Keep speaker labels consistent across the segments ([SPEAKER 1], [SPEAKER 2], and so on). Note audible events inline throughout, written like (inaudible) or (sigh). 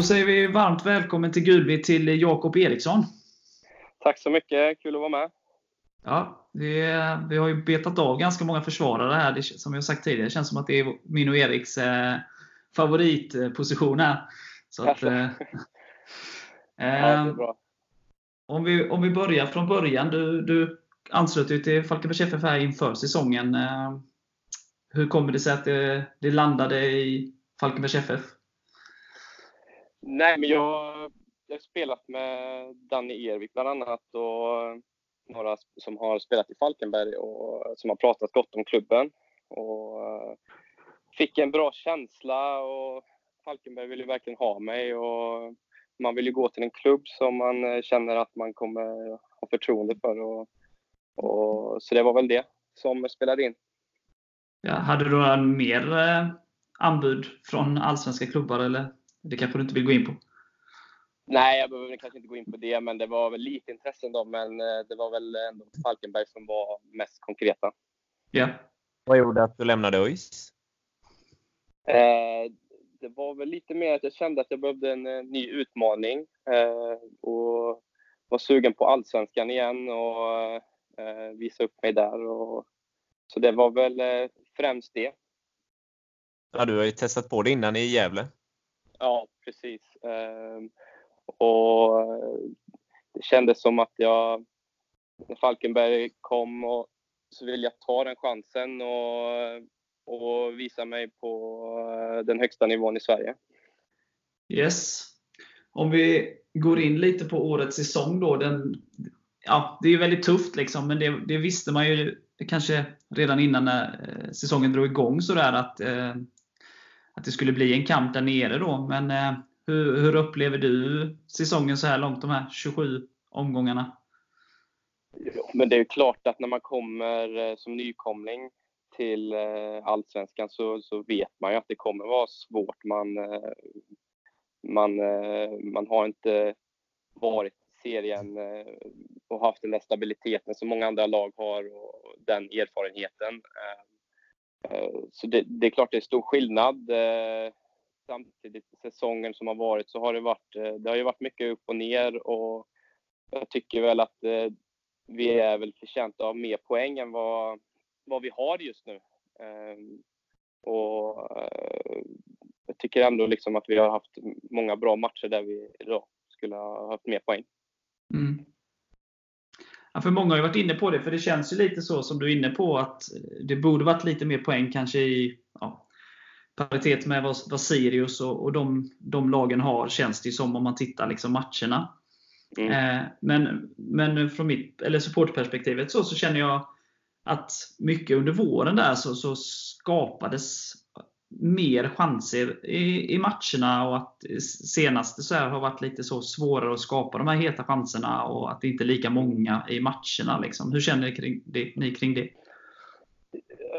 [SPEAKER 1] Då säger vi varmt välkommen till Gulby till Jakob Eriksson.
[SPEAKER 2] Tack så mycket, kul att vara med.
[SPEAKER 1] Ja, det, vi har ju betat av ganska många försvarare här, det, som jag sagt tidigare. Det känns som att det är min och Eriks eh, favoritposition här. Så att, (laughs) eh,
[SPEAKER 2] ja, bra.
[SPEAKER 1] Om vi, om vi börjar från början. Du, du anslöt ju till Falkenbergs FF här inför säsongen. Eh, hur kommer det sig att det, det landade i Falkenbergs FF?
[SPEAKER 2] Nej, men jag, jag har spelat med Danny Ervik bland annat och några som har spelat i Falkenberg och som har pratat gott om klubben. Och eh, fick en bra känsla och Falkenberg ville verkligen ha mig och man vill ju gå till en klubb som man eh, känner att man kommer ha förtroende för. Och, och så det var väl det som spelade in.
[SPEAKER 1] Ja, hade du några mer eh, anbud från allsvenska klubbar eller? Det kanske du inte vill gå in på?
[SPEAKER 2] Nej, jag behöver kanske inte gå in på det, men det var väl lite intressen då. Men eh, det var väl ändå Falkenberg som var mest konkreta.
[SPEAKER 1] Ja.
[SPEAKER 3] Vad gjorde att du lämnade ÖIS?
[SPEAKER 2] Eh, det var väl lite mer att jag kände att jag behövde en, en ny utmaning eh, och var sugen på allsvenskan igen och eh, visa upp mig där. Och, så det var väl eh, främst det.
[SPEAKER 3] Ja, du har ju testat på det innan i Gävle.
[SPEAKER 2] Ja, precis. Ehm, och eh, det kändes som att jag, när Falkenberg kom, och, så ville jag ta den chansen och, och visa mig på eh, den högsta nivån i Sverige.
[SPEAKER 1] Yes. Om vi går in lite på årets säsong då. Den, ja, det är ju väldigt tufft, liksom, men det, det visste man ju kanske redan innan när säsongen drog igång sådär att, att det skulle bli en kamp där nere. Då. Men eh, hur, hur upplever du säsongen så här långt, de här 27 omgångarna?
[SPEAKER 2] Jo, men det är klart att när man kommer eh, som nykomling till eh, Allsvenskan så, så vet man ju att det kommer vara svårt. Man, man, man har inte varit i serien och haft den där stabiliteten som många andra lag har och den erfarenheten. Eh, så det, det är klart det är stor skillnad eh, samtidigt säsongen som har varit så har det varit, eh, det har ju varit mycket upp och ner och jag tycker väl att vi är väl förtjänta av mer poäng än vad, vad vi har just nu. Ehm, och jag tycker ändå liksom att vi har haft många bra matcher där vi då skulle ha haft mer poäng.
[SPEAKER 1] Mm. Ja, för många har ju varit inne på det, för det känns ju lite så som du är inne på att det borde varit lite mer poäng kanske i ja, paritet med vad, vad Sirius och, och de, de, lagen har, känns det som om man tittar liksom matcherna. Mm. Eh, men, men från mitt eller supportperspektivet så, så känner jag att mycket under våren där så, så skapades mer chanser i, i matcherna och att senaste så har varit lite så svårare att skapa de här heta chanserna och att det inte är lika många i matcherna. Liksom. Hur känner ni kring det? Ni kring det?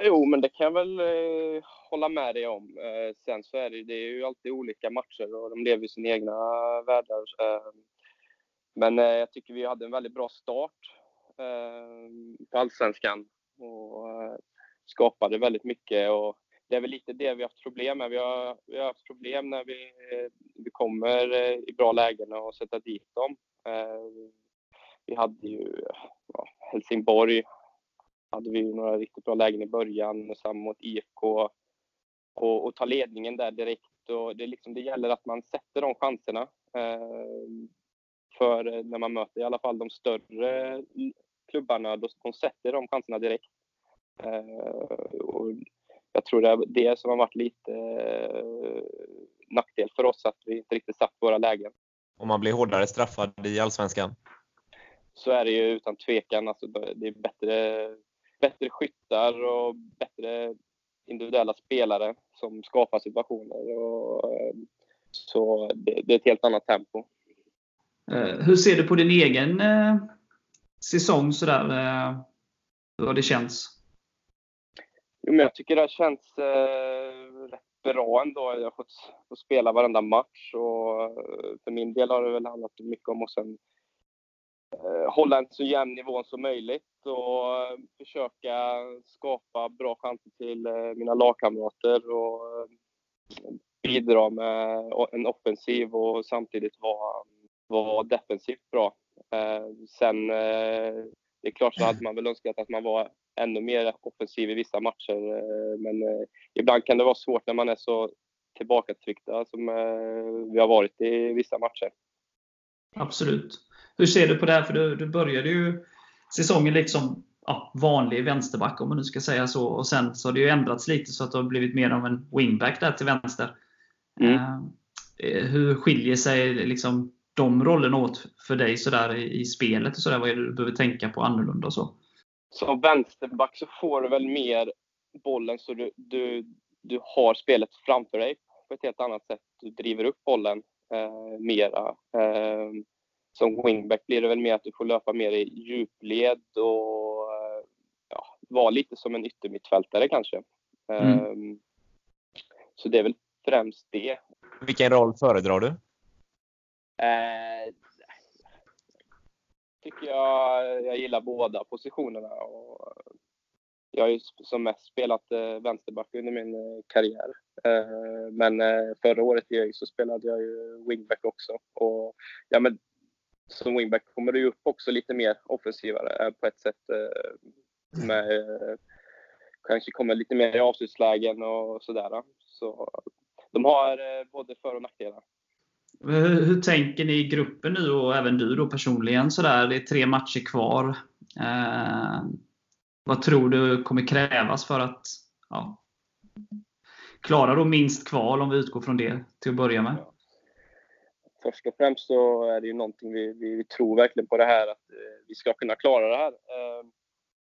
[SPEAKER 2] Jo, men det kan jag väl eh, hålla med dig om. Eh, sen så är det, det är ju alltid olika matcher och de lever i sina egna världar. Eh, men eh, jag tycker vi hade en väldigt bra start eh, på Allsvenskan och eh, skapade väldigt mycket. Och det är väl lite det vi har haft problem med. Vi har, vi har haft problem när vi, vi kommer eh, i bra lägen och sätta dit dem. Eh, vi hade ju ja, Helsingborg hade vi några riktigt bra lägen i början, samma mot IFK och, och ta ledningen där direkt. Och det, liksom, det gäller att man sätter de chanserna. Eh, för när man möter i alla fall de större klubbarna, då, de sätter de chanserna direkt. Och jag tror det är det som har varit lite eh, nackdel för oss, att vi inte riktigt satt våra lägen.
[SPEAKER 3] Om man blir hårdare straffad i Allsvenskan?
[SPEAKER 2] Så är det ju utan tvekan. Alltså, det är bättre bättre skyttar och bättre individuella spelare som skapar situationer. Och, eh, så det, det är ett helt annat tempo.
[SPEAKER 1] Eh, hur ser du på din egen eh, säsong sådär? hur har det känts?
[SPEAKER 2] Jo, men jag tycker det har känts eh, rätt bra ändå. Jag har fått, fått spela varenda match och eh, för min del har det väl handlat mycket om att sen Eh, hålla en så jämn nivå som möjligt och eh, försöka skapa bra chanser till eh, mina lagkamrater. Och eh, bidra med en offensiv och samtidigt vara, vara defensivt bra. Eh, sen, eh, det är klart så hade man väl önskat att man var ännu mer offensiv i vissa matcher. Eh, men eh, ibland kan det vara svårt när man är så tillbakatryckta som eh, vi har varit i vissa matcher.
[SPEAKER 1] Absolut. Hur ser du på det här? För du, du började ju säsongen liksom ja, vanlig vänsterback om man nu ska säga så. Och sen så har det ju ändrats lite så att det har blivit mer av en wingback där till vänster. Mm. Eh, hur skiljer sig liksom de rollerna åt för dig så där i, i spelet? och så där? Vad är det du behöver tänka på annorlunda? Och så?
[SPEAKER 2] Som vänsterback så får du väl mer bollen så du, du, du har spelet framför dig på ett helt annat sätt. Du driver upp bollen eh, mera. Eh, som wingback blir det väl mer att du får löpa mer i djupled och eh, ja, vara lite som en yttermittfältare kanske. Mm. Eh, så det är väl främst det.
[SPEAKER 3] Vilken roll föredrar du?
[SPEAKER 2] Eh, tycker jag, jag gillar båda positionerna. Och jag har ju som mest spelat eh, vänsterback under min eh, karriär. Eh, men eh, förra året i ÖIS så spelade jag ju wingback också. Och, ja, men, som wingback kommer du upp också lite mer offensivare eh, på ett sätt. Eh, med, kanske kommer lite mer i avslutslägen och sådär. Så de har både för och nackdelar.
[SPEAKER 1] Hur, hur, tänker ni i gruppen nu och även du då personligen? Sådär, det är tre matcher kvar. Eh, vad tror du kommer krävas för att ja, klara då minst kval, om vi utgår från det till att börja med?
[SPEAKER 2] Först och främst så är det ju någonting vi, vi, vi tror verkligen på det här, att eh, vi ska kunna klara det här. Eh,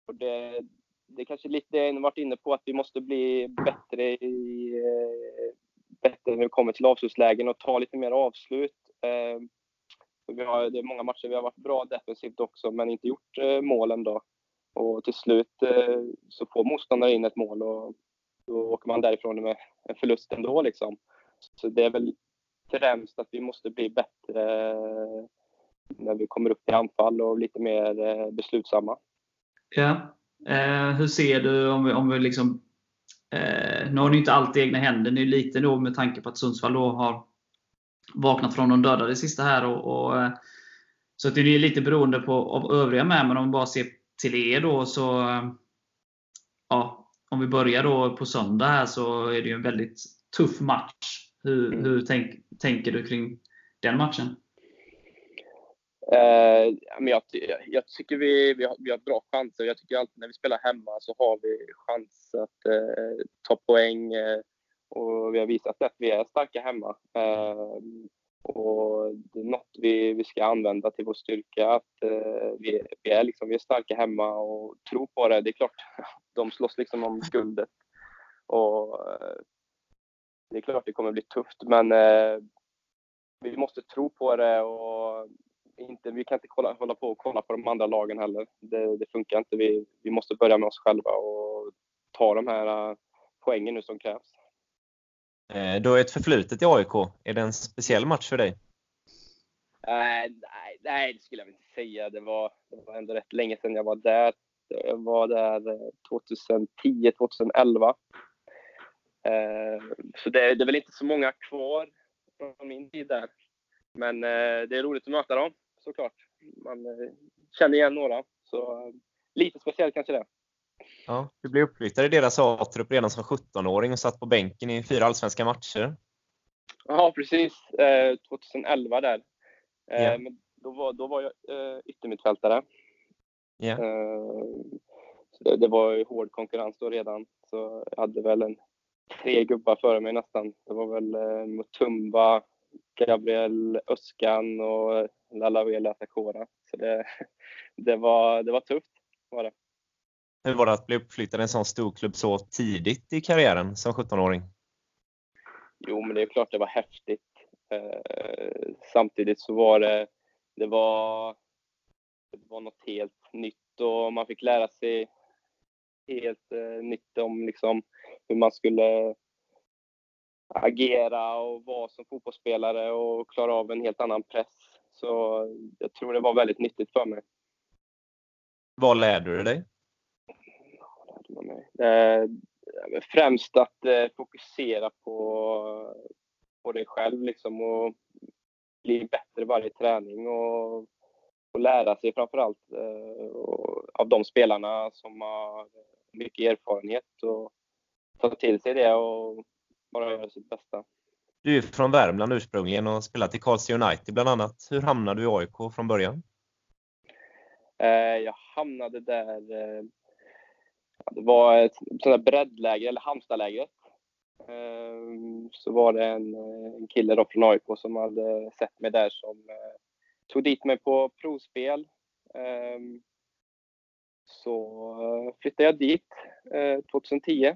[SPEAKER 2] och det, det är kanske lite det jag varit inne på, att vi måste bli bättre i eh, bättre när vi kommer till avslutslägen och ta lite mer avslut. Eh, vi har, det är många matcher vi har varit bra defensivt också, men inte gjort eh, mål ändå. Och till slut eh, så får motståndare in ett mål och då åker man därifrån med en förlust ändå. Liksom. Så det är väl främst att vi måste bli bättre eh, när vi kommer upp i anfall och lite mer eh, beslutsamma.
[SPEAKER 1] Ja. Eh, hur ser du om vi, om vi liksom Eh, nu har ni inte allt i egna händer. Ni är lite då med tanke på att Sundsvall har vaknat från de döda det sista här. Och, och, eh, så att det är lite beroende på, av övriga med. Men om vi bara ser till er då så eh, ja, Om vi börjar då på söndag här så är det ju en väldigt tuff match. Hur, mm. hur tänk, tänker du kring den matchen?
[SPEAKER 2] Eh, men jag, jag, tycker vi, vi, har, vi har bra chanser. Jag tycker alltid när vi spelar hemma så har vi chans att eh, ta poäng. Eh, och vi har visat att vi är starka hemma. Eh, och det är något vi, vi ska använda till vår styrka. Att eh, vi, vi, är liksom, vi är starka hemma och tror på det. Det är klart, (laughs) de slåss liksom om guldet. Och, eh, det är klart det kommer bli tufft, men eh, vi måste tro på det. och inte, vi kan inte kolla, hålla på och kolla på de andra lagen heller. Det, det funkar inte. Vi, vi måste börja med oss själva och ta de här uh, poängen nu som krävs.
[SPEAKER 3] Eh, du har ett förflutet i AIK. Är det en speciell match för dig?
[SPEAKER 2] Uh, nej, nej, det skulle jag inte säga. Det var, det var ändå rätt länge sedan jag var där. Jag var där 2010, 2011. Uh, så det, det är väl inte så många kvar från min tid där. Men det är roligt att möta dem såklart. Man eh, känner igen några. Så eh, lite speciellt kanske det.
[SPEAKER 3] Ja, du blev uppflyttad i deras A-trupp redan som 17-åring och satt på bänken i fyra allsvenska matcher.
[SPEAKER 2] Ja, precis. Eh, 2011 där. Eh, yeah. men då, var, då var jag eh, yttermittfältare. Yeah. Det, det, var hård konkurrens då redan. Så jag hade väl en, tre gubbar före mig nästan. Det var väl eh, Mutumba, Gabriel Öskan och Lalavela Takora. Så det, (laughs) det, var, det var tufft. Var det.
[SPEAKER 3] Hur var det att bli uppflyttad i en sån stor klubb så tidigt i karriären som 17-åring?
[SPEAKER 2] Jo, men det är klart det var häftigt. Eh, samtidigt så var det, det var, det var något helt nytt och man fick lära sig helt eh, nytt om liksom, hur man skulle agera och vara som fotbollsspelare och klara av en helt annan press. Så jag tror det var väldigt nyttigt för mig.
[SPEAKER 3] Vad lärde du dig?
[SPEAKER 2] Eh, främst att eh, fokusera på, på dig själv liksom och bli bättre varje träning och, och lära sig framför allt eh, av de spelarna som har mycket erfarenhet och ta till sig det och bara göra sitt bästa.
[SPEAKER 3] Du är från Värmland ursprungligen och spelat i Karlstad United bland annat. Hur hamnade du i AIK från början?
[SPEAKER 2] Eh, jag hamnade där eh, det var ett sånt där breddläger, eller Halmstadlägret. Ehm, så var det en, en kille då från AIK som hade sett mig där som eh, tog dit mig på provspel. Så eh, flyttade jag dit 2010.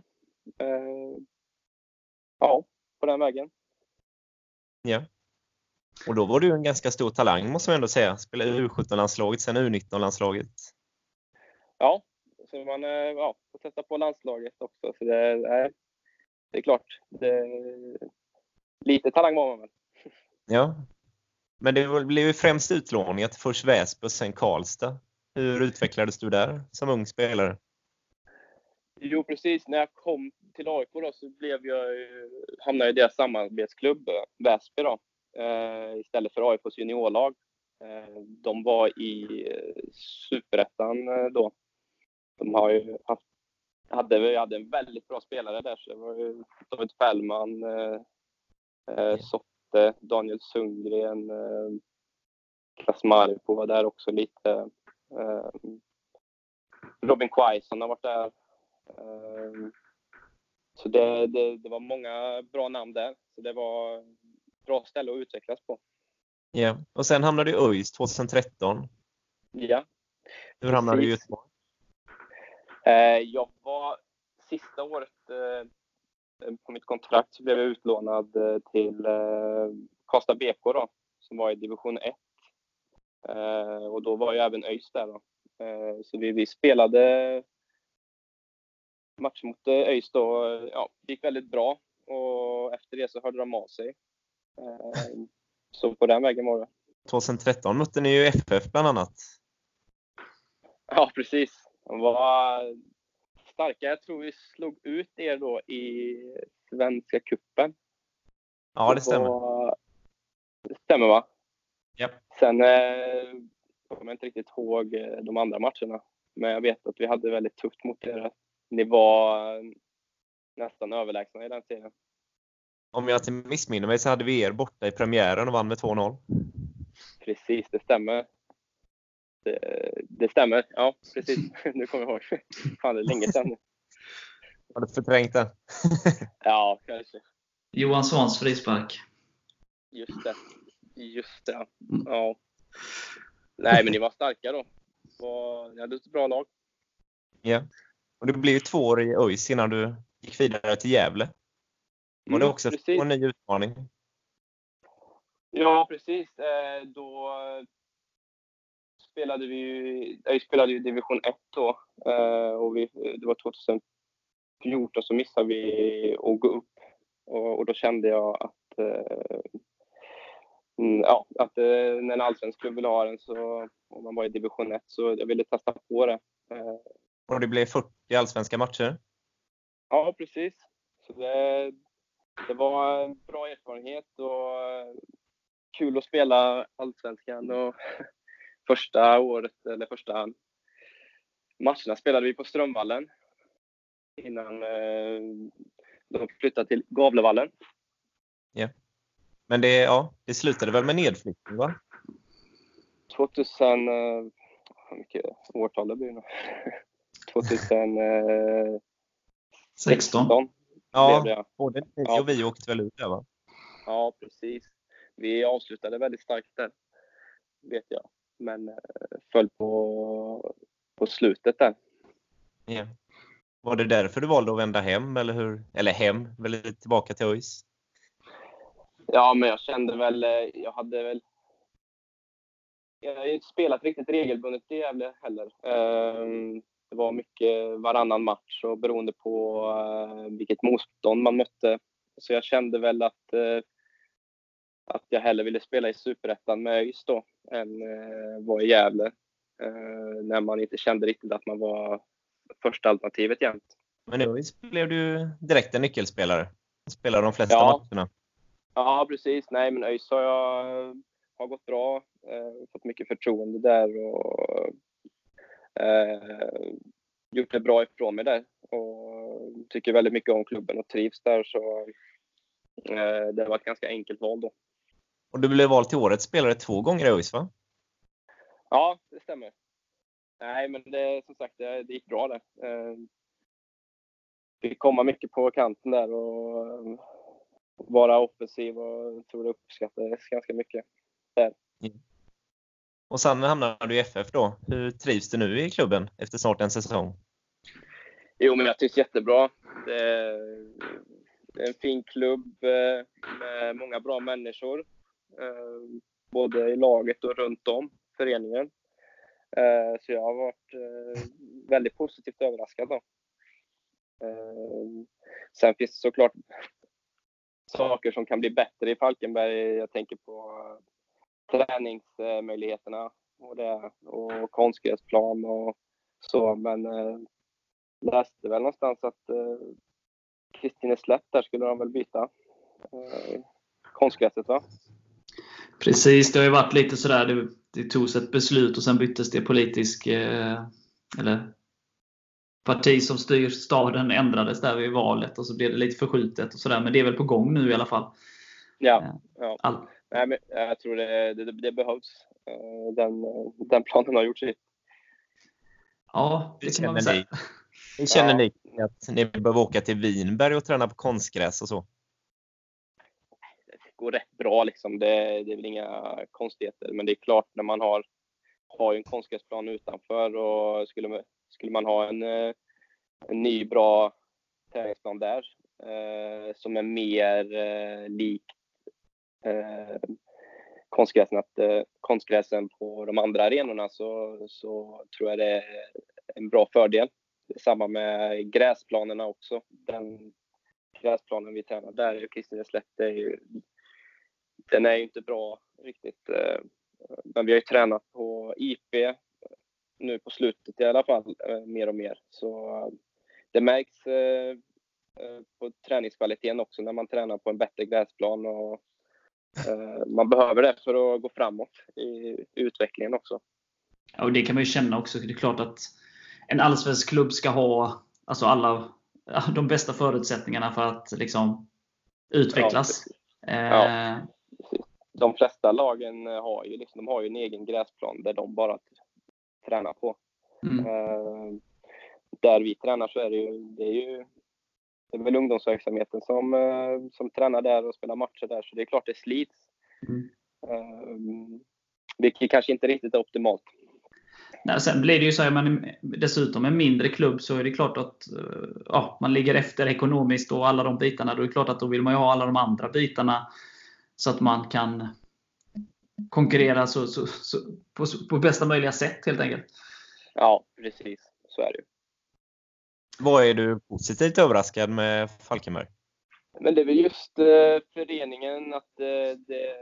[SPEAKER 2] Ja, på den vägen.
[SPEAKER 3] Ja. Och då var du en ganska stor talang måste man ändå säga. Spelade U17-landslaget, sen U19-landslaget.
[SPEAKER 2] Ja, så man eh, ja, får testa på landslaget också. Så det, är, det är klart, det, lite talang var man väl. (laughs)
[SPEAKER 3] Ja. Men det blev ju främst utlåningar till först Väsby och sen Karlstad. Hur utvecklades du där som ung spelare?
[SPEAKER 2] Jo, precis. När jag kom till AIK då, så blev jag, hamnade jag i deras samarbetsklubb, Väsby, då, eh, istället för AIKs juniorlag. Eh, de var i eh, Superettan eh, då de har ju haft, hade, vi hade en väldigt bra spelare där. Så det var ju David Fällman, eh, eh, Sotte, Daniel Sundgren, eh, Klas Marko var där också lite. Eh, Robin Quaison har varit där. Eh, så det, det, det, var många bra namn där. Så det var bra ställe att utvecklas på.
[SPEAKER 3] Ja, och sen hamnade du i ÖIS 2013.
[SPEAKER 2] Ja.
[SPEAKER 3] Hur hamnade du i Göteborg?
[SPEAKER 2] Eh, jag var sista året eh, på mitt kontrakt så blev jag utlånad eh, till Karlstad BK då, som var i division 1. Och då var ju även ÖIS där då. Så vi, vi spelade match mot ÖIS då. Ja, det gick väldigt bra och efter det så hörde de av sig. Så på den vägen var det.
[SPEAKER 3] 2013 mötte ni ju FF bland annat.
[SPEAKER 2] Ja, precis. De var starka. Jag tror vi slog ut er då i Svenska kuppen.
[SPEAKER 3] Ja, det stämmer. Var...
[SPEAKER 2] Det stämmer va?
[SPEAKER 3] Ja.
[SPEAKER 2] Sen eh, kommer jag inte riktigt ihåg eh, de andra matcherna. Men jag vet att vi hade väldigt tufft mot er. Ni var nästan överlägsna i den serien.
[SPEAKER 3] Om jag inte missminner mig så hade vi er borta i premiären och vann med 2-0.
[SPEAKER 2] Precis, det stämmer det, det stämmer. Ja, precis. (laughs) Nu kommer jag ihåg. Fan, det är länge sedan. (laughs)
[SPEAKER 3] Har du förträngt det? (laughs)
[SPEAKER 2] ja, kanske.
[SPEAKER 1] Johan Svans frispark.
[SPEAKER 2] Just det. Just det. Ja. Nej, men ni var starka då. Ni hade ett bra lag.
[SPEAKER 3] Ja. Och det blev ju två år i ÖIS innan du gick vidare till Gävle. Var det mm, också precis. en ny utmaning?
[SPEAKER 2] Ja, precis. Eh, då spelade vi ju, jag spelade ju division 1 då eh, och vi, det var 2014 så missade vi att gå upp och, och då kände jag att eh, mm, ja, att eh, när en allsvensk klubb ville ha den så, om man var i division 1, så jag ville testa på det.
[SPEAKER 3] Och det blev 40 allsvenska matcher?
[SPEAKER 2] Ja, precis. Så det, det var en bra erfarenhet och kul att spela allsvenskan och (laughs) första året, eller första matcherna spelade vi på Strömvallen innan eh, de flyttade till Gavlevallen.
[SPEAKER 3] Ja. Men det, ja, det slutade väl med nedflyttning, va?
[SPEAKER 2] 2000... Eh, hur mycket årtal det blir nu? (laughs) 2016. 16.
[SPEAKER 3] Ja, det, ja, både ni och ja. vi åkte väl ut där, va?
[SPEAKER 2] Ja, precis. Vi avslutade väldigt starkt där, vet jag men eh, föll på, på slutet där.
[SPEAKER 3] Ja. Var det därför du valde att vända hem, eller hur? Eller hem, väl tillbaka till ÖIS?
[SPEAKER 2] Ja, men jag kände väl, eh, jag hade väl jag har inte spelat riktigt regelbundet i Gävle heller. Ehm, det var mycket varannan match och beroende på eh, vilket motstånd man mötte. Så jag kände väl att att jag hellre ville spela i Superettan med ÖIS då än eh, vara i Gävle. Eh, när man inte kände riktigt att man var första alternativet jämt.
[SPEAKER 3] Men nu blev du direkt en nyckelspelare. Spelar de flesta
[SPEAKER 2] Ja.
[SPEAKER 3] matcherna.
[SPEAKER 2] Ja, precis. Nej, men ÖIS har, jag, har gått bra. Eh, fått mycket förtroende där och eh, gjort det bra ifrån mig där. Och tycker väldigt mycket om klubben och trivs där. Så eh, det var ett ganska enkelt val då.
[SPEAKER 3] Och du blev vald till årets spelare två gånger i ÖIS va?
[SPEAKER 2] Ja, det stämmer. Nej, men det, som sagt, det, det gick bra där. Eh, fick komma mycket på kanten där och eh, vara offensiv och jag tror det uppskattades ganska mycket.
[SPEAKER 3] Och sen hamnade du i FF då. Hur trivs du nu i klubben efter snart en säsong?
[SPEAKER 2] Jo, men jag trivs jättebra. Det är, en fin klubb eh, med många bra människor. Eh, både i laget och runt om föreningen. Eh, så jag har varit väldigt positivt överraskad. Då. Sen finns det såklart saker som kan bli bättre i Falkenberg. Jag tänker på träningsmöjligheterna och, det, och konstgräsplan och så. Men eh, läste väl någonstans att eh, Kristinneslätt där skulle de väl byta eh, konstgräset va?
[SPEAKER 1] Precis, det har ju varit lite sådär. Det, det togs ett beslut och sen byttes det politisk eh, eller parti som styr staden ändrades där vid valet och så blev det lite förskjutet och sådär. Men det är väl på gång nu i alla fall.
[SPEAKER 2] Ja, ja.
[SPEAKER 1] All,
[SPEAKER 2] Nej, men jag tror det, det, det behövs. Eh, Den, den planen har gjort sitt.
[SPEAKER 1] ja, det kan man väl säga.
[SPEAKER 3] ni? Känner
[SPEAKER 2] Ja.
[SPEAKER 3] ni att ni behöver åka till Vinberg och träna på konstgräs och så?
[SPEAKER 2] Det går rätt bra liksom. Det, det är väl inga konstigheter. Men det är klart när man har, har ju en konstgräsplan utanför och skulle, man- skulle man ha en, eh, en ny bra träningsplan där eh, som är mer eh, lik eh, konstgräsen, att, eh, konstgräsen på de andra arenorna så, så tror jag det är en bra fördel. Samma med gräsplanerna också. Den gräsplanen vi tränar där i Kristineslätt, är ju, den är ju inte bra riktigt. eh, Men vi har ju tränat på IP nu på slutet i alla fall, eh, mer och mer. Så eh, det märks eh, eh, på träningskvaliteten också när man tränar på en bättre gräsplan. Och, man behöver det för att gå framåt i utvecklingen också.
[SPEAKER 1] Ja, och det kan man ju känna också. Det är klart att en allsvensk klubb ska ha alltså alla ja, de bästa förutsättningarna för att liksom utvecklas. eh,
[SPEAKER 2] Ja. De flesta lagen eh, har ju, liksom, de har ju en egen gräsplan där de bara tränar på.
[SPEAKER 1] mm.
[SPEAKER 2] Eh, där vi tränar så är det ju, det är ju det är väl ungdomsverksamheten som, eh, som tränar där och spelar matcher där, så det är klart det slits.
[SPEAKER 1] Mm.
[SPEAKER 2] Eh, vilket kanske inte riktigt är optimalt.
[SPEAKER 1] Nej, sen blir det ju så här, man är dessutom en mindre klubb så är det klart att eh, ja, man ligger efter ekonomiskt och alla de bitarna. Då är det klart att då vill man ju ha alla de andra bitarna så att man kan konkurrera så, så, så, på, på bästa möjliga sätt helt enkelt.
[SPEAKER 2] Ja, precis. Så är det.
[SPEAKER 3] Vad är du positivt överraskad med Falkenberg?
[SPEAKER 2] Men det är väl just eh, föreningen, att eh, det,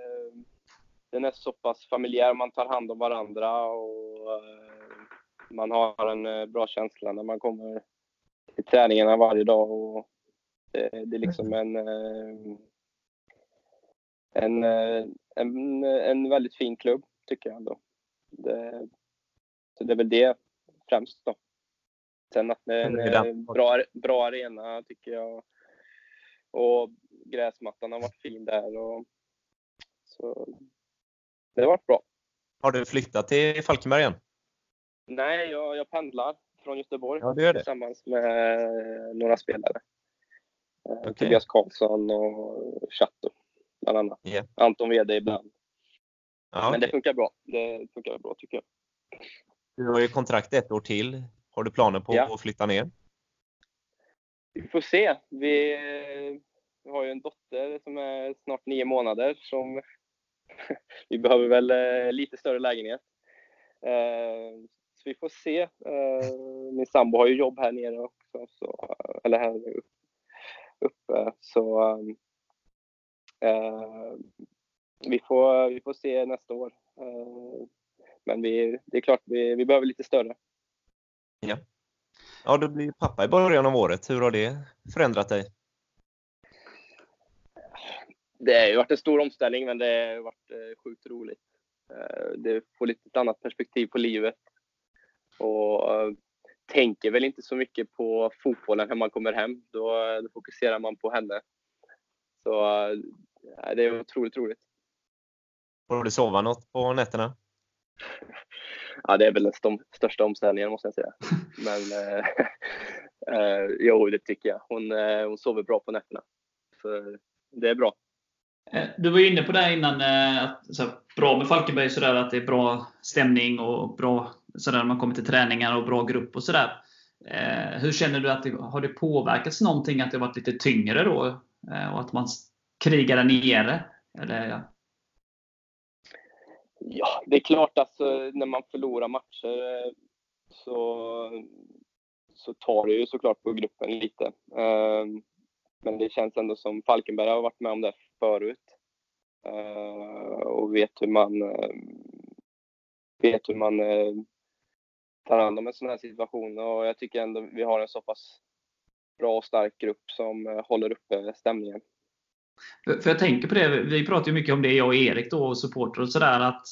[SPEAKER 2] den är så pass familjär. Man tar hand om varandra och eh, man har en eh, bra känsla när man kommer till träningarna varje dag. Och det, det är liksom en, eh, en, eh, en, en väldigt fin klubb, tycker jag ändå. Det, så det är väl det främst då. Sen att det är en eh, bra, bra arena, tycker jag. Och gräsmattan har varit fin där. Och, så det har varit bra.
[SPEAKER 3] Har du flyttat till Falkenberg igen?
[SPEAKER 2] Nej, jag, jag pendlar från Göteborg
[SPEAKER 3] Ja, gör det.
[SPEAKER 2] tillsammans med några spelare. Eh,
[SPEAKER 3] Okej.
[SPEAKER 2] Tobias Karlsson och Chatto bland annat.
[SPEAKER 3] Ja.
[SPEAKER 2] Anton Wede ibland.
[SPEAKER 3] Ja,
[SPEAKER 2] Men det
[SPEAKER 3] okej.
[SPEAKER 2] funkar bra. Det funkar bra tycker jag.
[SPEAKER 3] Du har ju kontrakt ett år till. Har du planer på
[SPEAKER 2] Ja.
[SPEAKER 3] att flytta ner?
[SPEAKER 2] Vi får se. Vi, vi har ju en dotter som är snart nio månader som (laughs) vi behöver väl eh, lite större lägenhet. Eh, Så vi får se. Eh, Min sambo har ju jobb här nere också, så, eller här upp- uppe. Så vi, får, vi får se nästa år. Men vi, det är klart, vi, vi behöver lite större.
[SPEAKER 3] Ja, du blir pappa i början av året. Hur har det förändrat dig?
[SPEAKER 2] Det har ju varit en stor omställning, men det har varit eh, sjukt roligt. Eh, det får lite ett annat perspektiv på livet. Och eh, tänker väl inte så mycket på fotbollen när man kommer hem. Då, då fokuserar man på henne. Så det är otroligt roligt.
[SPEAKER 3] Får du sova något på nätterna?
[SPEAKER 2] Ja, det är väl den största omställningen måste jag säga. (laughs) Men eh, eh, jo, det tycker jag. Hon, eh, hon sover bra på nätterna. Så det är bra.
[SPEAKER 1] Eh, du var inne på det innan, eh, att, så bra med Falkenberg, så där, att det är bra stämning och bra så där, man kommer till träningar och bra grupp och sådär. Eh, hur känner du att det har det påverkats någonting att det varit lite tyngre då? Eh, och att man krigar där nere? Eller, ja
[SPEAKER 2] ja, det är klart att alltså, när man förlorar matcher eh, så, så tar det ju såklart på gruppen lite. Ehm, men det känns ändå som Falkenberg har varit med om det förut. Eh, och vet hur man, vet hur man tar hand om en sån här situation. Och jag tycker ändå vi har en så pass bra och stark grupp som håller uppe stämningen.
[SPEAKER 1] För jag tänker på det, vi pratar ju mycket om det, jag och Erik då, och supporter och sådär, att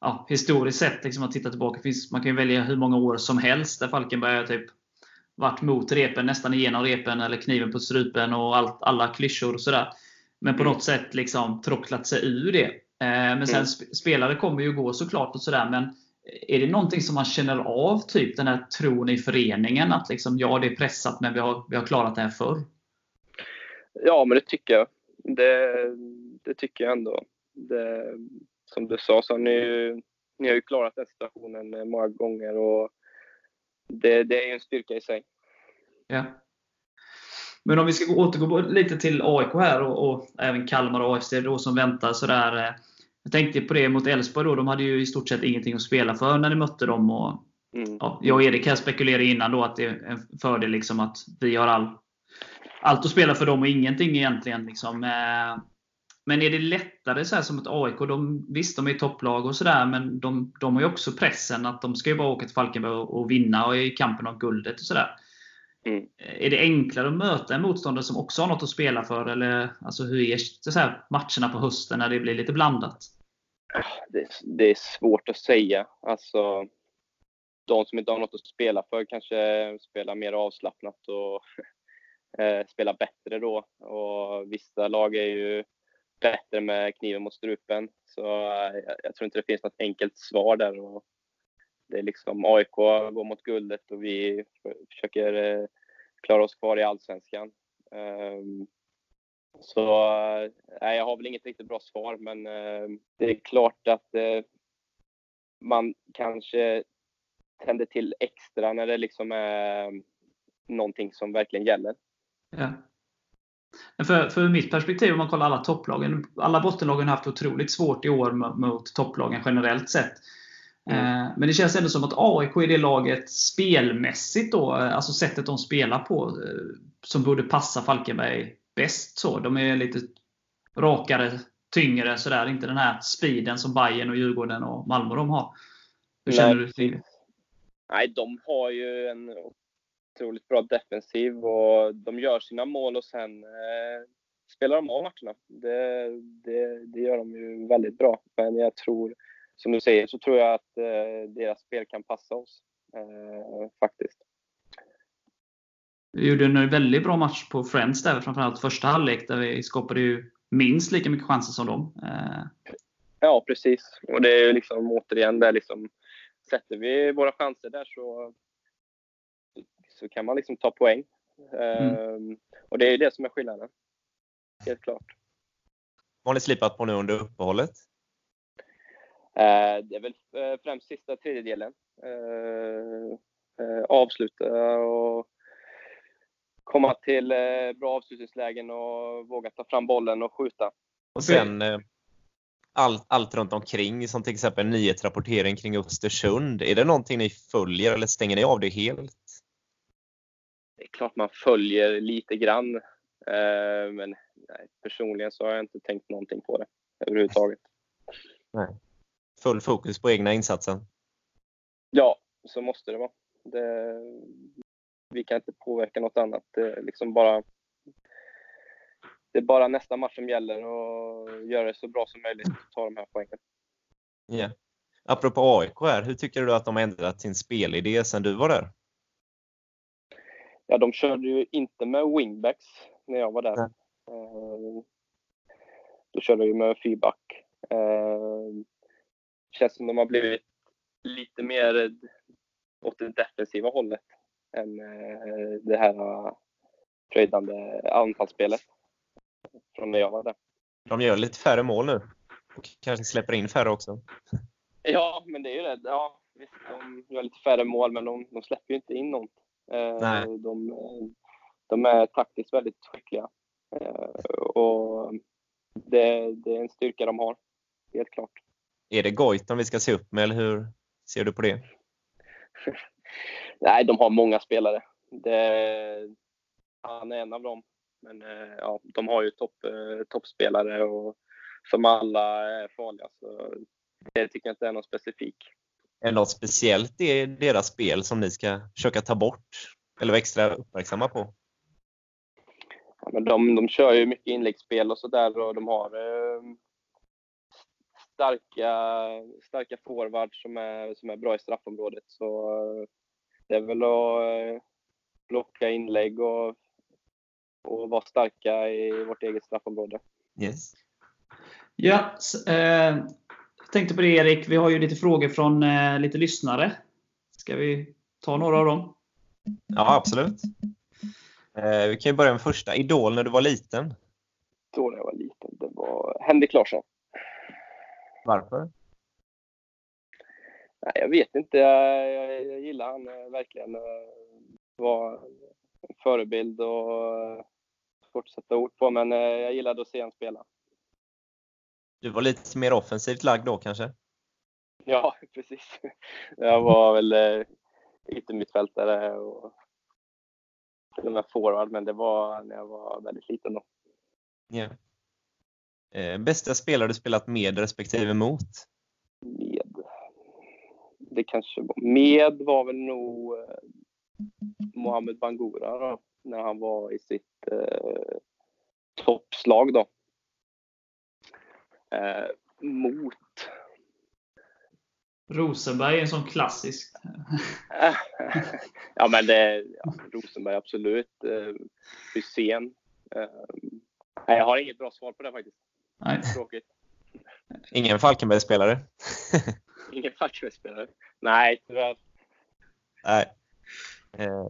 [SPEAKER 1] ja, historiskt sett, liksom att titta tillbaka, finns, man kan ju välja hur många år som helst där Falkenberg typ varit mot repen, nästan igenom repen, eller kniven på strupen och allt, alla klyschor och sådär. Men på mm. något sätt liksom trocklat sig ur det. Eh, men sen mm. spelare kommer ju gå såklart och sådär. Men är det någonting som man känner av, typ den här tron i föreningen? Att liksom, ja, det är pressat, men vi har, vi har klarat det här förr.
[SPEAKER 2] Ja, men det tycker jag. Det, det tycker jag ändå. Det, som du sa, så har ni, ni har ju klarat den situationen många gånger och det, det är ju en styrka i sig.
[SPEAKER 1] Ja. Men om vi ska återgå lite till AIK här och, och även Kalmar och AFC då som väntar. Sådär, eh, jag tänkte på det mot Elfsborg då. De hade ju i stort sett ingenting att spela för när ni mötte dem. Och, mm. ja, jag och Erik här spekulerade innan då att det är en fördel liksom att vi har all, allt att spela för dem och ingenting egentligen. Liksom. Eh, men är det lättare så som ett AIK? De, visst, de är topplag och sådär, men de, de har ju också pressen att de ska ju bara åka till Falkenberg och, och vinna och i kampen om guldet och sådär. Mm. Är det enklare att möta en motståndare som också har något att spela för? Eller alltså, hur är så här, matcherna på hösten när det blir lite blandat?
[SPEAKER 2] Det, det, är svårt att säga. Alltså, de som inte har något att spela för kanske spelar mer avslappnat och eh, spela bättre då. Och vissa lag är ju bättre med kniven mot strupen. Så eh, jag, jag tror inte det finns något enkelt svar där. Och det är liksom AIK går mot guldet och vi försöker eh, klara oss kvar i Allsvenskan. Um, så eh, nej, jag har väl inget riktigt bra svar, men ehm, det är klart att eh, man kanske tänder till extra när det liksom är eh, någonting som verkligen gäller.
[SPEAKER 1] Ja. För, för mitt perspektiv, om man kollar alla topplagen. Alla bottenlagen har haft otroligt svårt i år mot topplagen generellt sett. Mm. Eh, men det känns ändå som att AIK är det laget spelmässigt då, alltså sättet de spelar på, eh, som borde passa Falkenberg bäst. Så. De är lite rakare, tyngre sådär. Inte den här speeden som Bayern och Djurgården och Malmö de har. Hur känner Nej. du till det?
[SPEAKER 2] Nej, de har ju en otroligt bra defensiv och de gör sina mål och sen eh, spelar de av matcherna. Det, det, det, gör de ju väldigt bra. Men jag tror som du säger så tror jag att eh, deras spel kan passa oss. Eh, faktiskt.
[SPEAKER 1] Vi gjorde en väldigt bra match på Friends där, framförallt första halvlek, där vi skapade ju minst lika mycket chanser som dem. Eh.
[SPEAKER 2] Ja, precis. Och det är ju liksom återigen där liksom, sätter vi våra chanser där så, så kan man liksom ta poäng. Mm. Ehm, och det är ju det som är skillnaden. Helt klart.
[SPEAKER 3] Vad har ni slipat på nu under uppehållet?
[SPEAKER 2] Eh, det är väl eh, främst sista tredjedelen. Eh, avsluta och komma till bra avslutningslägen och våga ta fram bollen och skjuta.
[SPEAKER 3] Och sen allt, allt runt omkring, som till exempel nyhetsrapportering kring Östersund. Är det någonting ni följer eller stänger ni av det helt?
[SPEAKER 2] Klart man följer lite grann. Men nej, personligen så har jag inte tänkt någonting på det överhuvudtaget.
[SPEAKER 3] Nej full fokus på egna insatsen.
[SPEAKER 2] Ja, så måste det vara. Det, vi kan inte påverka något annat. Det är liksom bara det är bara nästa match som gäller och göra det så bra som möjligt och ta de här poängen.
[SPEAKER 3] Yeah. Apropå AIK här, hur tycker du att de har ändrat sin spelidé sedan du var där?
[SPEAKER 2] Ja, de körde ju inte med wingbacks när jag var där. Mm. Då körde de med fyrback. Det känns som de har blivit lite mer åt det defensiva hållet än eh, det här tröjdande anfallsspelet från när jag var där.
[SPEAKER 3] De gör lite färre mål nu och kanske släpper in färre också.
[SPEAKER 2] Ja, men det är ju det. Ja, visst, de gör lite färre mål, men de, de släpper ju inte in något. Eh. De, de är taktiskt väldigt skickliga. Eh, och det, det är en styrka de har, helt klart.
[SPEAKER 3] Är det Goitom vi ska se upp med, eller hur ser du på det? (laughs)
[SPEAKER 2] Nej, de har många spelare. Det, han är en av dem. Men eh, ja, de har ju topp, toppspelare och som alla är farliga. Så det tycker jag inte är något specifikt.
[SPEAKER 3] Är det något speciellt i deras spel som ni ska försöka ta bort eller vara extra uppmärksamma på?
[SPEAKER 2] Ja, men de, de kör ju mycket inläggsspel och sådär och de har eh, starka, starka forwards som är, som är bra i straffområdet. Så eh, det är väl att eh, blocka inlägg och, och vara starka i vårt eget straffområde.
[SPEAKER 3] Yes.
[SPEAKER 1] Ja, eh, jag tänkte på det Erik. Vi har ju lite frågor från eh, lite lyssnare. Ska vi ta några av dem?
[SPEAKER 3] Ja, absolut. Eh, vi kan ju börja med första. Idol när du var liten?
[SPEAKER 2] Då när jag var liten? Det var Henrik Larsson.
[SPEAKER 3] Varför?
[SPEAKER 2] Nej, jag vet inte. Jag, jag, jag gillar han eh, verkligen. Eh, var en förebild och eh, svårt att sätta ord på, men jag gillade att se honom spela.
[SPEAKER 3] Du var lite mer offensivt lagd då kanske?
[SPEAKER 2] Ja, (laughs) precis. Jag var väl yttermittfältare och till och med forward, men det var när jag var väldigt liten då.
[SPEAKER 3] Yeah. Eh, bästa spelare du spelat med respektive mot?
[SPEAKER 2] Med? Det kanske var, med var väl nog eh, Mohamed Bangura då, när han var i sitt eh, toppslag då. Eh, mot?
[SPEAKER 1] Rosenberg är en sån klassisk. (laughs)
[SPEAKER 2] ja, men det, ja, Rosenberg absolut. Eh, Hussein. Eh, jag har inget bra svar på det faktiskt.
[SPEAKER 1] Nej.
[SPEAKER 2] Tråkigt.
[SPEAKER 3] Ingen Falkenberg-spelare? (laughs)
[SPEAKER 2] Ingen Falkenberg-spelare? Nej, tyvärr.
[SPEAKER 3] Nej. Eh,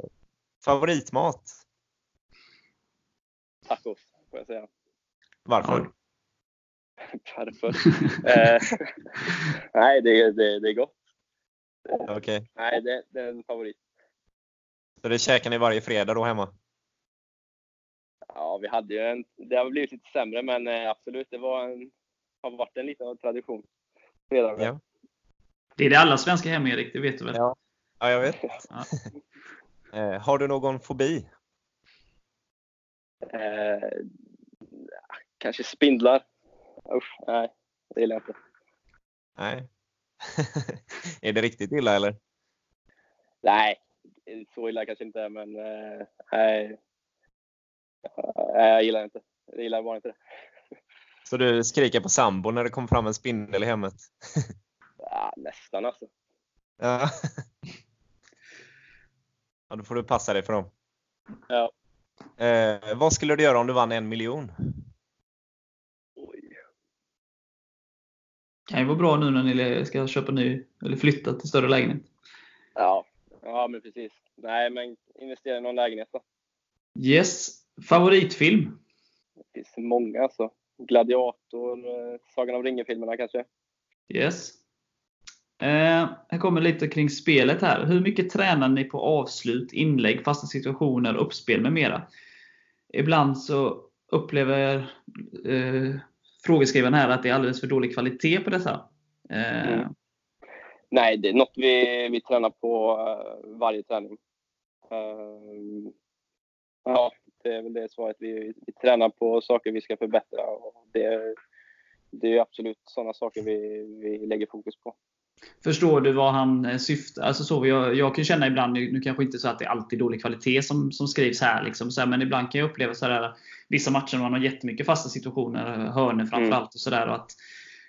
[SPEAKER 3] favoritmat?
[SPEAKER 2] Tacos, får jag säga.
[SPEAKER 3] Varför? (laughs)
[SPEAKER 2] Varför? eh, (laughs) nej, det, det, det är gott.
[SPEAKER 3] Okej. Okay.
[SPEAKER 2] Nej, det, det, är en favorit.
[SPEAKER 3] Så det käkar ni varje fredag då hemma?
[SPEAKER 2] Ja, vi hade ju en, det har blivit lite sämre, men eh, absolut, det var en, har varit en liten tradition. Redan.
[SPEAKER 3] Ja.
[SPEAKER 1] Det är det alla svenska hem, Erik, det vet du väl?
[SPEAKER 3] Ja, ja jag vet. (laughs) Ja. eh, har du någon fobi?
[SPEAKER 2] Eh, kanske spindlar. Usch, nej, det gillar jag inte.
[SPEAKER 3] Nej. (laughs) är det riktigt illa eller?
[SPEAKER 2] Nej, så illa kanske inte men eh, nej, Nej, jag gillar inte. Jag gillar bara inte det.
[SPEAKER 3] Så du skriker på sambo när det kommer fram en spindel i hemmet? (laughs)
[SPEAKER 2] Ja, nästan alltså.
[SPEAKER 3] Ja. (laughs) ja, då får du passa dig för dem.
[SPEAKER 2] Ja.
[SPEAKER 3] Eh, vad skulle du göra om du vann en miljon?
[SPEAKER 1] Kan ju vara bra nu när ni ska köpa ny, eller flytta till större lägenhet.
[SPEAKER 2] Ja, ja men precis. Nej, men investera i någon lägenhet då.
[SPEAKER 1] Yes. Favoritfilm?
[SPEAKER 2] Det finns många alltså. Gladiator, eh, Sagan om ringen-filmerna kanske.
[SPEAKER 1] Yes. Eh, här kommer lite kring spelet här. Hur mycket tränar ni på avslut, inlägg, fasta situationer, uppspel med mera? Ibland så upplever eh, frågeskrivaren här att det är alldeles för dålig kvalitet på dessa. Eh, mm.
[SPEAKER 2] Nej, det är något vi, vi tränar på eh, varje träning. Eh, ja, det är väl det svaret. Vi, vi tränar på saker vi ska förbättra och det, det är absolut sådana saker vi, vi lägger fokus på.
[SPEAKER 1] Förstår du vad han eh, syftar alltså så jag, jag kan känna ibland, nu kanske inte så att det är alltid dålig kvalitet som, som skrivs här, liksom, så här, men ibland kan jag uppleva så här, vissa matcher man har jättemycket fasta situationer, hörnor framförallt, mm. och att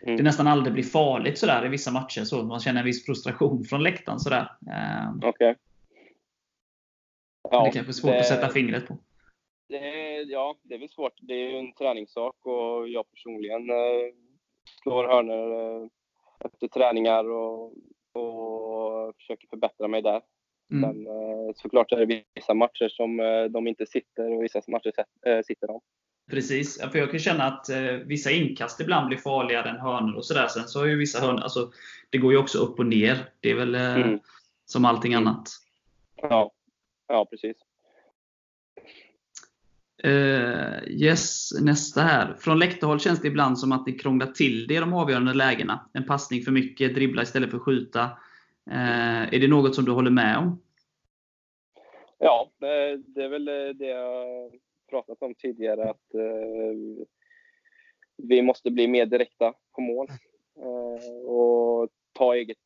[SPEAKER 1] mm. det nästan aldrig blir farligt så där, i vissa matcher. Så man känner en viss frustration från läktaren. Så där.
[SPEAKER 2] Ehm, okay.
[SPEAKER 1] Ja, det kanske är svårt det, att sätta fingret på.
[SPEAKER 2] Det, ja, det är väl svårt. Det är ju en träningssak och jag personligen eh, slår hörnor eh, efter träningar och, och försöker förbättra mig där. Mm. Men eh, såklart är det vissa matcher som eh, de inte sitter och vissa matcher eh, sitter de.
[SPEAKER 1] Precis, för jag kan känna att vissa inkast ibland blir farligare än hörnor och sådär. Sen så har ju vissa hörnor, alltså, det går ju också upp och ner. Det är väl mm. som allting mm. annat.
[SPEAKER 2] Ja, ja precis.
[SPEAKER 1] Uh, yes, nästa här. Från läktarhåll känns det ibland som att ni krånglar till det i de avgörande lägena. En passning för mycket, dribbla istället för att skjuta. Uh, är det något som du håller med om?
[SPEAKER 2] Ja, det, det är väl det jag pratat om tidigare, att uh, vi måste bli mer direkta på mål. och ta eget,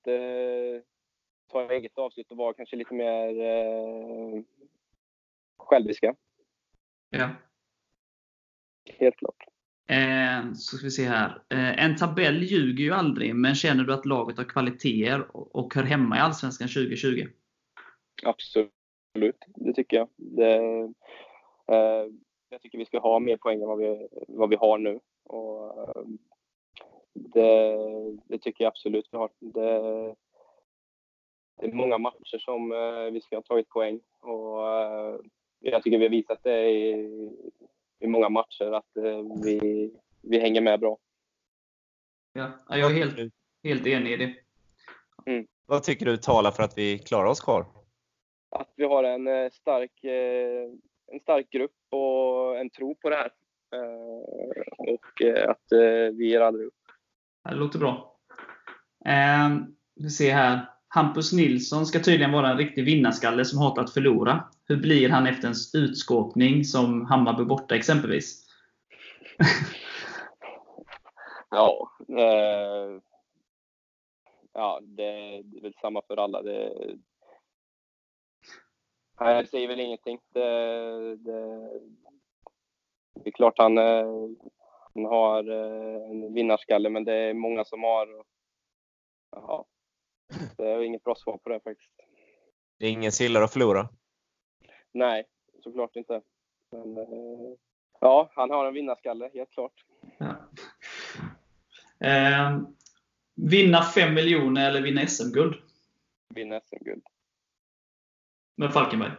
[SPEAKER 2] ta eget avslut och vara kanske lite mer själviska.
[SPEAKER 1] Ja.
[SPEAKER 2] Helt klart.
[SPEAKER 1] Eh, så ska vi se här. Eh, en tabell ljuger ju aldrig, men känner du att laget har kvaliteter och hör hemma i Allsvenskan 2020?
[SPEAKER 2] Absolut, det tycker jag. Det, eh, jag tycker vi ska ha mer poäng än vad vi, vad vi har nu. Och, eh, det, det, tycker jag absolut vi har. Det, det är många matcher som eh, vi ska ha tagit poäng. Och, eh, jag tycker vi har visat det i, i många matcher att eh, vi, vi hänger med bra.
[SPEAKER 1] Ja, jag är helt, helt enig i det.
[SPEAKER 3] Mm. Vad tycker du talar för att vi klarar oss kvar?
[SPEAKER 2] Att vi har en eh, stark, eh, en stark grupp och en tro på det här. Och att vi ger aldrig upp.
[SPEAKER 1] Det låter bra. vi ser här. Hampus Nilsson ska tydligen vara en riktig vinnarskalle som hatar att förlora. Hur blir han efter en utskåpning som Hammarby borta exempelvis? (laughs)
[SPEAKER 2] ja, eh, ja det, det är väl samma för alla. Det, jag säger väl ingenting. Det, det, det är klart han, eh, han har eh, en vinnarskalle, men det är många som har. Ja, det är inget bra svar på det faktiskt.
[SPEAKER 3] Det är ingen sillar att förlora?
[SPEAKER 2] Nej, såklart inte. Men, eh, ja, han har en vinnarskalle, helt klart. Ja.
[SPEAKER 1] Eh, vinna 5 miljoner eller vinna SM-guld?
[SPEAKER 2] Vinna SM-guld.
[SPEAKER 1] Med Falkenberg?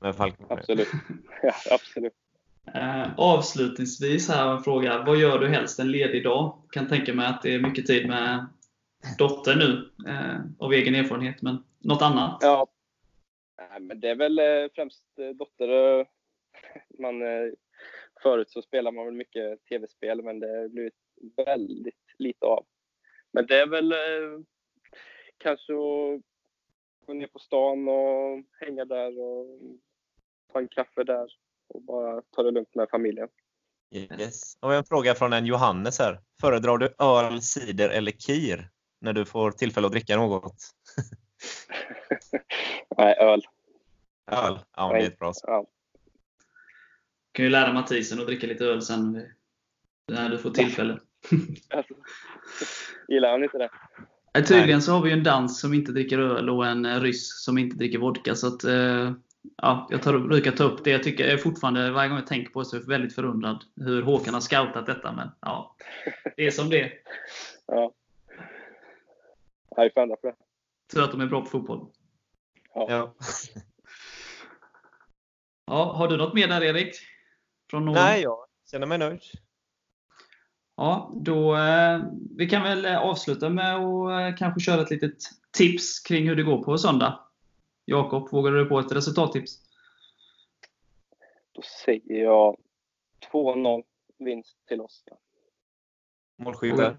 [SPEAKER 3] Med Falkenberg.
[SPEAKER 2] Absolut. (laughs) Ja, absolut.
[SPEAKER 1] Eh, avslutningsvis här en fråga. Vad gör du helst en ledig dag? Kan tänka mig att det är mycket tid med dotter nu, eh, av egen erfarenhet. Men något annat?
[SPEAKER 2] Ja, men det är väl eh, främst eh, dotter. (laughs) Man, förut så spelade man väl mycket tv-spel, men det har blivit väldigt lite av. Men det är väl kanske att gå ner på stan och hänga där och ta en kaffe där och bara ta det lugnt med familjen.
[SPEAKER 3] Yes. Och en fråga från en Johannes här. Föredrar du öl, cider eller kir? när du får tillfälle att dricka något? (laughs)
[SPEAKER 2] Nej, öl.
[SPEAKER 3] Öl? Ja, det är ett bra. Ja.
[SPEAKER 1] kan ju lära Mathisen att dricka lite öl sen när du får tillfälle. (laughs)
[SPEAKER 2] Gillar han inte det?
[SPEAKER 1] Tydligen så har vi en dans som inte dricker öl och en ryss som inte dricker vodka. Så att, eh, ja, jag tar, brukar ta upp det. Jag tycker jag fortfarande, varje gång jag tänker på det, så är jag väldigt förundrad hur Håkan har scoutat detta. Men ja, (laughs) det är som det är.
[SPEAKER 2] Ja. Jag är för det.
[SPEAKER 1] Tur att de är bra på fotboll.
[SPEAKER 2] Ja. ja. (laughs)
[SPEAKER 1] ja. Har du något mer där Erik?
[SPEAKER 3] Från någon? Nej, jag känner mig nöjd.
[SPEAKER 1] Ja, då, eh, vi kan väl avsluta med att eh, kanske köra ett litet tips kring hur det går på söndag. Jakob, vågar du på ett resultattips?
[SPEAKER 2] Då säger jag 2-0 vinst till oss.
[SPEAKER 3] Målskyttar?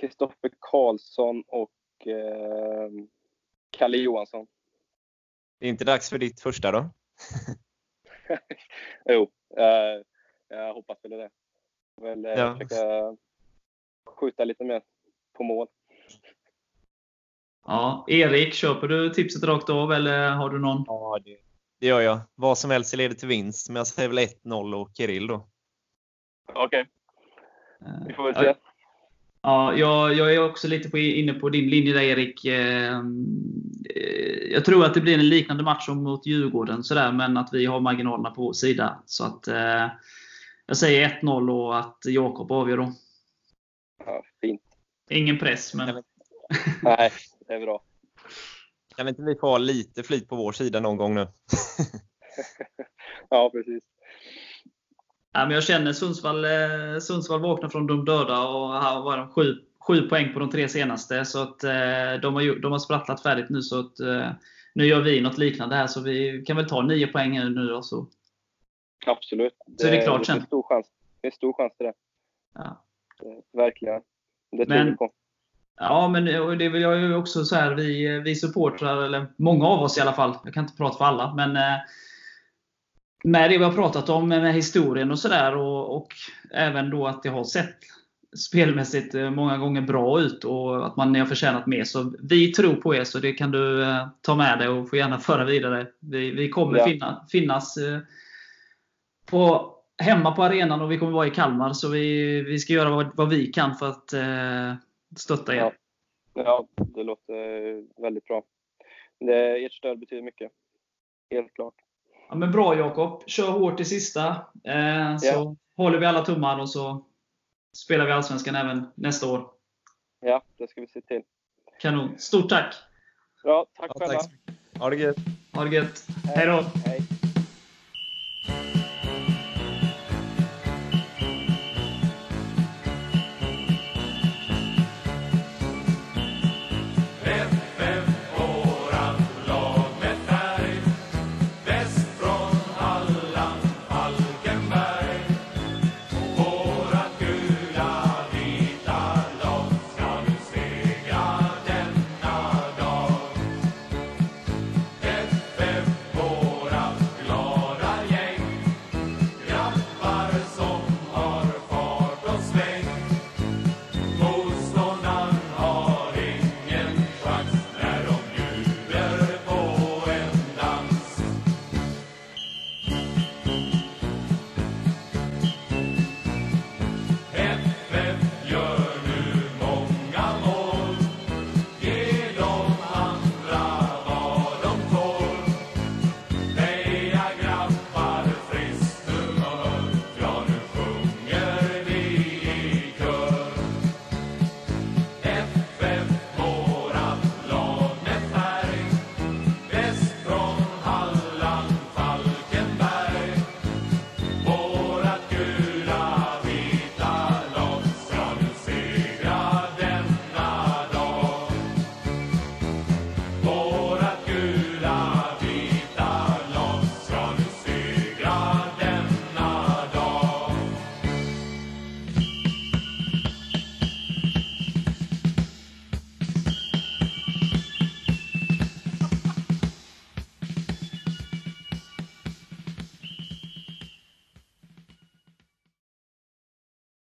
[SPEAKER 2] Kristoffer Karlsson och eh, Kalle Johansson.
[SPEAKER 3] Det är inte dags för ditt första då? (laughs) (laughs)
[SPEAKER 2] jo, eh, jag hoppas väl det. Jag vill eh, ja. försöka skjuta lite mer på mål.
[SPEAKER 1] Ja, Erik, köper du tipset rakt av eller har du någon?
[SPEAKER 3] Ja, det, det gör jag. Vad som helst leder till vinst, men jag säger väl 1-0 och Kirill då.
[SPEAKER 2] Okej, okay. vi får väl se.
[SPEAKER 1] Ja, ja jag, jag, är också lite på, inne på din linje där Erik. Eh, jag tror att det blir en liknande match som mot Djurgården, sådär, men att vi har marginalerna på vår sida. Så att, eh, jag säger 1-0 och att Jakob avgör då.
[SPEAKER 2] Ja, fint.
[SPEAKER 1] Ingen press, men...
[SPEAKER 2] Nej, det är bra.
[SPEAKER 3] Kan inte vi få ha lite flyt på vår sida någon gång nu? (laughs)
[SPEAKER 2] ja, precis.
[SPEAKER 1] Ja, men jag känner Sundsvall, eh, Sundsvall vaknar från de döda och har var sju, sju poäng på de tre senaste. Så att, eh, de, har, de har sprattlat färdigt nu. Så att, eh, nu gör vi något liknande här, så vi kan väl ta nio poäng nu då. Så.
[SPEAKER 2] Absolut.
[SPEAKER 1] Det, så är det klart sen.
[SPEAKER 2] Det är stor chans, det är stor chans till det.
[SPEAKER 1] Ja.
[SPEAKER 2] det verkligen. Det tror vi på.
[SPEAKER 1] Ja, men det vill jag ju också så här, vi, vi supportrar, eller många av oss i alla fall, jag kan inte prata för alla, men med det vi har pratat om med historien och sådär och, och även då att det har sett spelmässigt eh, många gånger bra ut och att man har förtjänat mer. Så vi tror på er, så det kan du eh, ta med dig och få gärna föra vidare. Vi, vi kommer ja. finna, finnas på, hemma på arenan och vi kommer vara i Kalmar. Så vi, vi ska göra vad, vad vi kan för att stötta er.
[SPEAKER 2] Ja, ja det låter väldigt bra. Det, ert stöd betyder mycket. Helt klart.
[SPEAKER 1] Ja, men bra Jakob. Kör hårt till sista. Eh, så ja. håller vi alla tummar och så spelar vi Allsvenskan även nästa år.
[SPEAKER 2] Ja, det ska vi se till.
[SPEAKER 1] Kanon. Stort tack!
[SPEAKER 2] Ja, tack ja, själva.
[SPEAKER 3] Ha det gött!
[SPEAKER 1] Ha det gött! Hej då!
[SPEAKER 2] Hej.